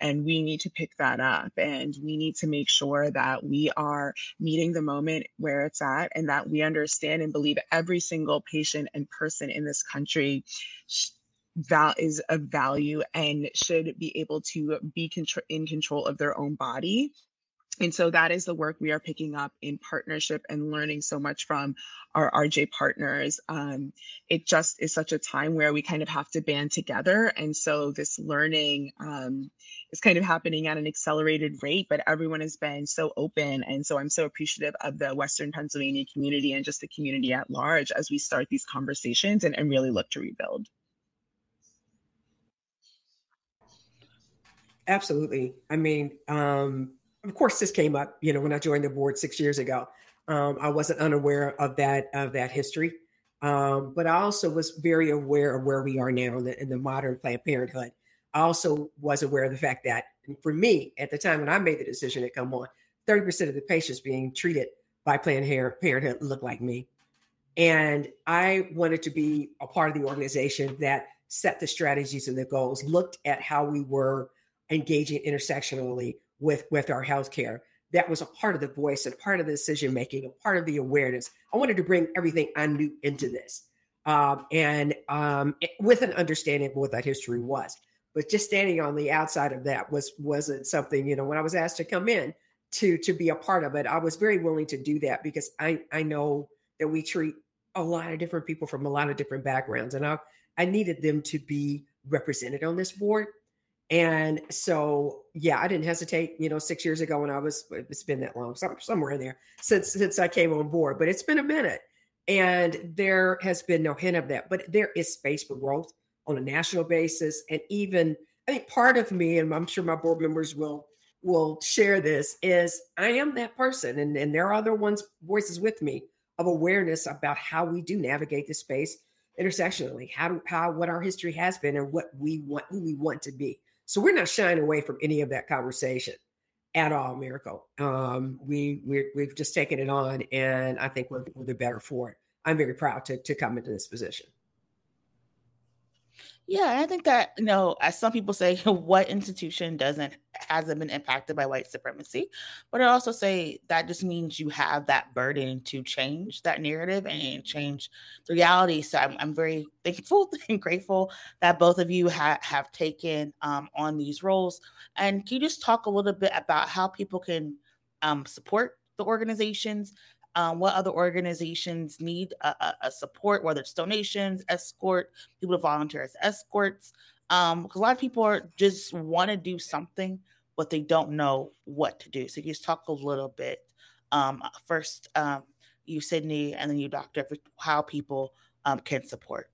And we need to pick that up and we need to make sure that we are meeting the moment where it's at and that we understand and believe every single patient and person in this country that is of value and should be able to be in control of their own body and so that is the work we are picking up in partnership and learning so much from our RJ partners. Um, it just is such a time where we kind of have to band together. And so this learning um, is kind of happening at an accelerated rate, but everyone has been so open. And so I'm so appreciative of the Western Pennsylvania community and just the community at large as we start these conversations and, and really look to rebuild. Absolutely. I mean, um, of course, this came up, you know, when I joined the board six years ago. Um, I wasn't unaware of that of that history, um, but I also was very aware of where we are now in the, in the modern Planned Parenthood. I also was aware of the fact that for me, at the time when I made the decision to come on, 30% of the patients being treated by Planned Parenthood looked like me. And I wanted to be a part of the organization that set the strategies and the goals, looked at how we were engaging intersectionally with with our healthcare. That was a part of the voice and part of the decision making, a part of the awareness. I wanted to bring everything I knew into this. um, and um, with an understanding of what that history was. But just standing on the outside of that was wasn't something you know. When I was asked to come in to to be a part of it, I was very willing to do that because I I know that we treat a lot of different people from a lot of different backgrounds, and I I needed them to be represented on this board. And so, yeah, I didn't hesitate. You know, six years ago when I was, it's been that long, somewhere in there since since I came on board. But it's been a minute, and there has been no hint of that. But there is space for growth on a national basis, and even I think part of me, and I'm sure my board members will will share this, is I am that person, and and there are other ones voices with me of awareness about how we do navigate the space intersectionally, how how what our history has been, and what we want who we want to be. So we're not shying away from any of that conversation at all, Miracle. Um, we we have just taken it on, and I think we're, we're the better for it. I'm very proud to to come into this position. Yeah, I think that you know, as some people say, *laughs* what institution doesn't hasn't been impacted by white supremacy, but I also say that just means you have that burden to change that narrative and change the reality. So I'm, I'm very *laughs* thankful *laughs* and grateful that both of you ha- have taken um, on these roles. And can you just talk a little bit about how people can um, support the organizations um, what other organizations need a, a, a, support, whether it's donations, escort, people to volunteer as escorts. Um, because a lot of people are just want to do something, but they don't know what to do. So you just talk a little bit. Um, first, um, you, Sydney, and then you, Doctor, how people um, can support.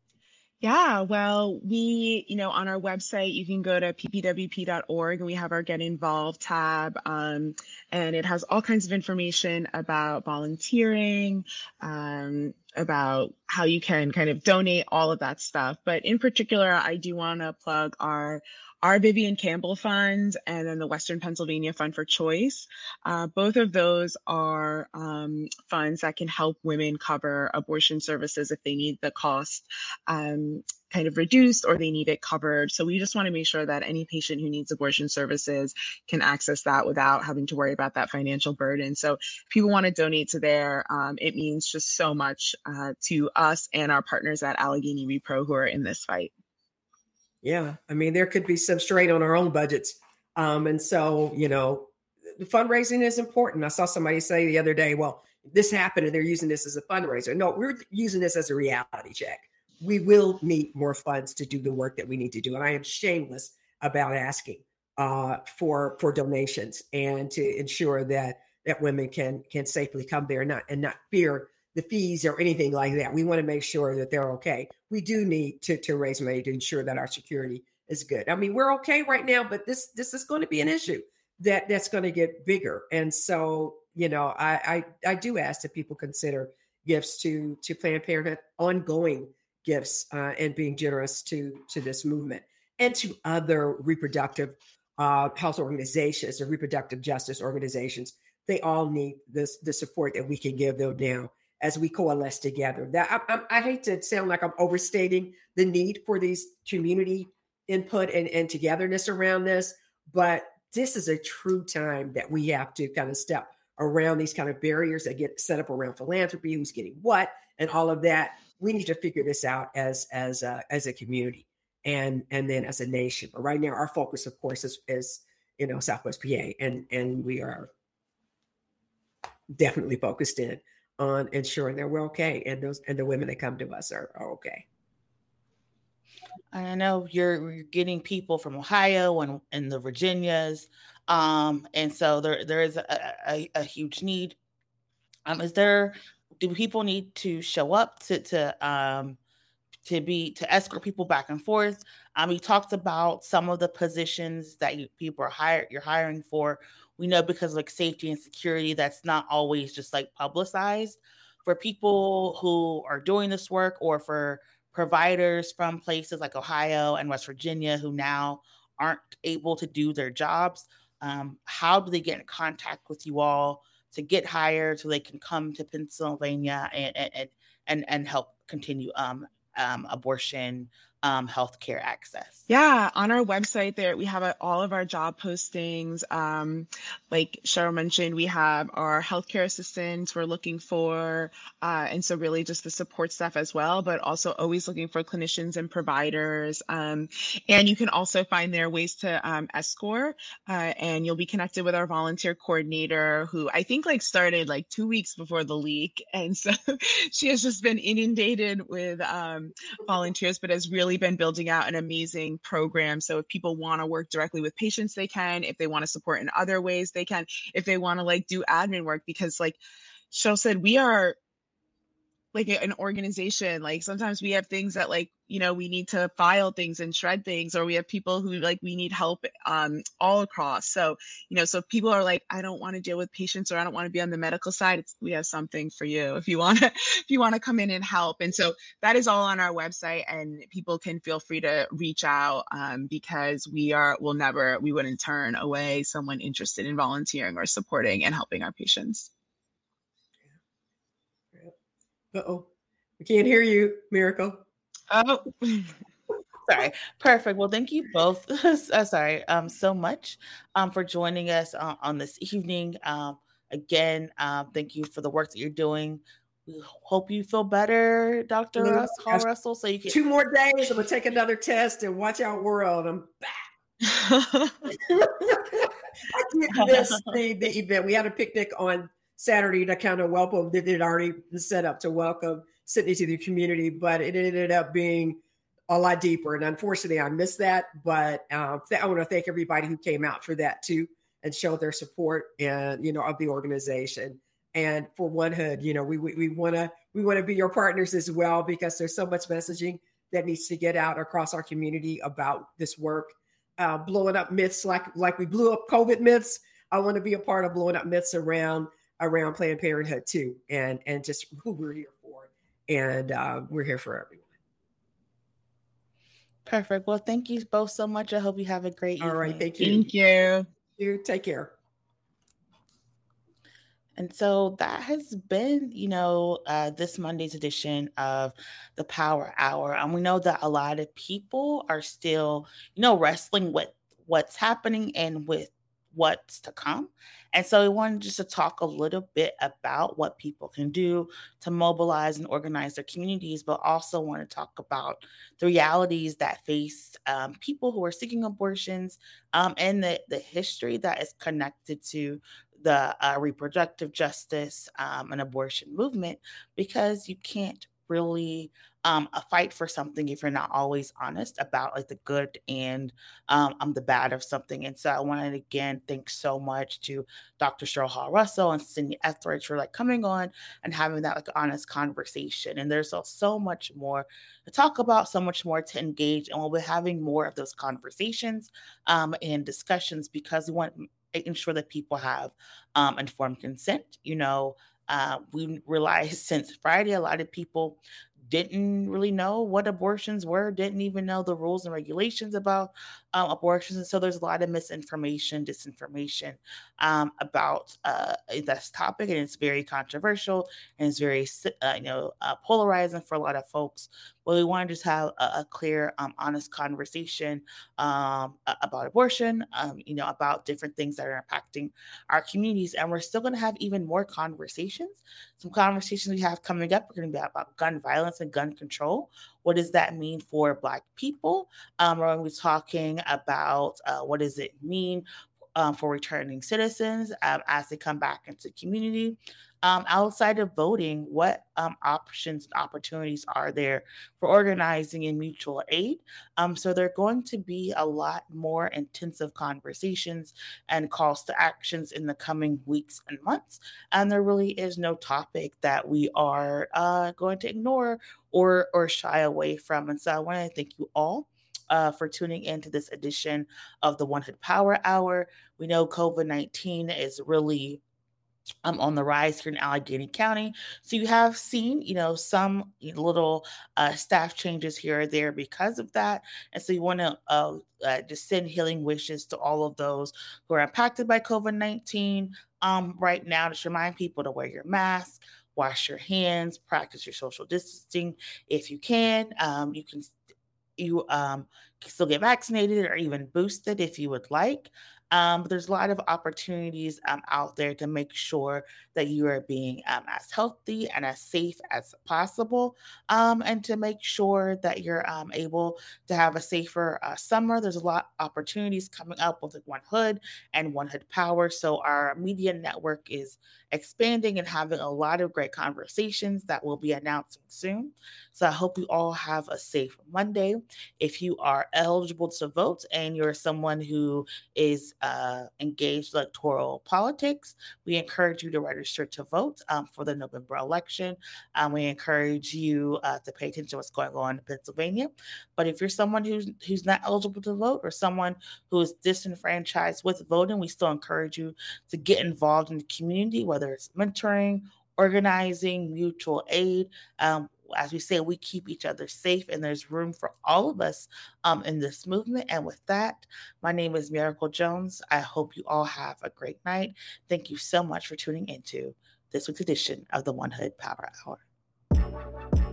Yeah, well, we, you know, on our website, you can go to ppwp.org and we have our Get Involved tab. Um, and it has all kinds of information about volunteering, um, about how you can kind of donate all of that stuff. But in particular, I do want to plug our our Vivian Campbell Fund and then the Western Pennsylvania Fund for Choice. Uh, both of those are um, funds that can help women cover abortion services if they need the cost um, kind of reduced or they need it covered. So we just want to make sure that any patient who needs abortion services can access that without having to worry about that financial burden. So if people want to donate to there, um, it means just so much uh, to us and our partners at Allegheny Repro who are in this fight. Yeah. I mean, there could be some strain on our own budgets. Um, and so, you know, fundraising is important. I saw somebody say the other day, well, this happened and they're using this as a fundraiser. No, we're using this as a reality check. We will need more funds to do the work that we need to do. And I am shameless about asking uh, for for donations and to ensure that that women can can safely come there and not and not fear the fees or anything like that. We want to make sure that they're okay. We do need to, to raise money to ensure that our security is good. I mean, we're okay right now, but this this is going to be an issue that that's going to get bigger. And so, you know, I I, I do ask that people consider gifts to to Planned Parenthood, ongoing gifts, uh, and being generous to to this movement and to other reproductive uh, health organizations or reproductive justice organizations. They all need this the support that we can give them now as we coalesce together. That I, I, I, hate to sound like I'm overstating the need for these community input and, and togetherness around this, but this is a true time that we have to kind of step around these kind of barriers that get set up around philanthropy, who's getting what, and all of that. We need to figure this out as as a, as a community and and then as a nation. But right now, our focus, of course, is is you know Southwest PA, and and we are definitely focused in on ensuring that we're okay and those and the women that come to us are, are okay. I know you're, you're getting people from Ohio and, and the Virginias. Um, and so there there is a, a, a huge need. Um, is there do people need to show up to to um to be to escort people back and forth? Um, he talked about some of the positions that you, people are hired you're hiring for we know because like safety and security that's not always just like publicized. For people who are doing this work or for providers from places like ohio and west virginia who now aren't able to do their jobs um, how do they get in contact with you all to get hired so they can come to pennsylvania and and and, and help continue um, um, abortion um, healthcare access? Yeah, on our website there we have a, all of our job postings. Um, like Cheryl mentioned, we have our healthcare assistants we're looking for, uh, and so really just the support staff as well, but also always looking for clinicians and providers. Um, and you can also find there ways to um, escort, uh, and you'll be connected with our volunteer coordinator, who I think like started like two weeks before the leak, and so *laughs* she has just been inundated with um, volunteers, but has really been building out an amazing program. So if people want to work directly with patients, they can. If they want to support in other ways, they can. If they want to like do admin work, because like Cheryl said, we are like an organization like sometimes we have things that like you know we need to file things and shred things or we have people who like we need help um all across. So you know so people are like i don't want to deal with patients or i don't want to be on the medical side it's, we have something for you if you want to *laughs* if you want to come in and help. And so that is all on our website and people can feel free to reach out um, because we are will never we wouldn't turn away someone interested in volunteering or supporting and helping our patients. Uh-oh. We can't hear you, Miracle. Oh, *laughs* sorry. Perfect. Well, thank you both. *laughs* uh, sorry, um, so much um, for joining us uh, on this evening. Um, again, um, thank you for the work that you're doing. We hope you feel better, Dr. Russ, Hall Russell. So you can two more days. I'm gonna take another test and watch out world. I'm back. *laughs* I did miss the, the event. We had a picnic on Saturday to kind of welcome. They did already set up to welcome Sydney to the community, but it ended up being a lot deeper. And unfortunately, I missed that. But uh, I want to thank everybody who came out for that too and showed their support and you know of the organization. And for One Hood, you know, we we want to we want to be your partners as well because there's so much messaging that needs to get out across our community about this work, uh, blowing up myths like like we blew up COVID myths. I want to be a part of blowing up myths around around Planned Parenthood too, and and just who we're here and uh, we're here for everyone. Perfect. Well, thank you both so much. I hope you have a great. evening. All right, thank you. Thank you. You take care. And so that has been, you know, uh, this Monday's edition of the Power Hour. And we know that a lot of people are still, you know, wrestling with what's happening and with what's to come. And so we wanted just to talk a little bit about what people can do to mobilize and organize their communities, but also want to talk about the realities that face um, people who are seeking abortions um, and the, the history that is connected to the uh, reproductive justice um, and abortion movement, because you can't really um, a fight for something if you're not always honest about like the good and um, um the bad of something. And so I wanted to again thank so much to Dr. Cheryl Hall Russell and Sydney Etheredge for like coming on and having that like honest conversation. And there's so, so much more to talk about, so much more to engage, and we'll be having more of those conversations um, and discussions because we want to ensure that people have um, informed consent. You know, uh, we realized *laughs* since Friday, a lot of people didn't really know what abortions were, didn't even know the rules and regulations about um, abortions. And so there's a lot of misinformation, disinformation um, about uh, this topic. And it's very controversial and it's very, uh, you know, uh, polarizing for a lot of folks. But we want to just have a, a clear, um, honest conversation um, about abortion, um, you know, about different things that are impacting our communities. And we're still going to have even more conversations. Some conversations we have coming up, we're going to be about gun violence and gun control. What does that mean for Black people? Um, we're going to be talking about uh, what does it mean um, for returning citizens um, as they come back into community. Um, outside of voting, what um, options, and opportunities are there for organizing and mutual aid? Um, so there are going to be a lot more intensive conversations and calls to actions in the coming weeks and months. And there really is no topic that we are uh, going to ignore or or shy away from. And so I want to thank you all uh, for tuning in to this edition of the One Hood Power Hour. We know COVID 19 is really um, on the rise here in Allegheny County. So you have seen, you know, some little uh, staff changes here or there because of that. And so you want to uh, uh, just send healing wishes to all of those who are impacted by COVID 19 um, right now. Just remind people to wear your mask, wash your hands, practice your social distancing if you can. Um, you can You um, can still get vaccinated or even boosted if you would like. Um, but there's a lot of opportunities um, out there to make sure that you are being um, as healthy and as safe as possible, um, and to make sure that you're um, able to have a safer uh, summer. There's a lot of opportunities coming up with One Hood and One Hood Power. So our media network is expanding and having a lot of great conversations that we'll be announcing soon. So I hope you all have a safe Monday. If you are eligible to vote and you're someone who is uh, engaged electoral politics, we encourage you to register to vote um, for the November election. Um, we encourage you uh, to pay attention to what's going on in Pennsylvania. But if you're someone who's who's not eligible to vote or someone who is disenfranchised with voting, we still encourage you to get involved in the community, whether it's mentoring, organizing, mutual aid. Um, as we say, we keep each other safe, and there's room for all of us um, in this movement. And with that, my name is Miracle Jones. I hope you all have a great night. Thank you so much for tuning into this week's edition of the One Hood Power Hour.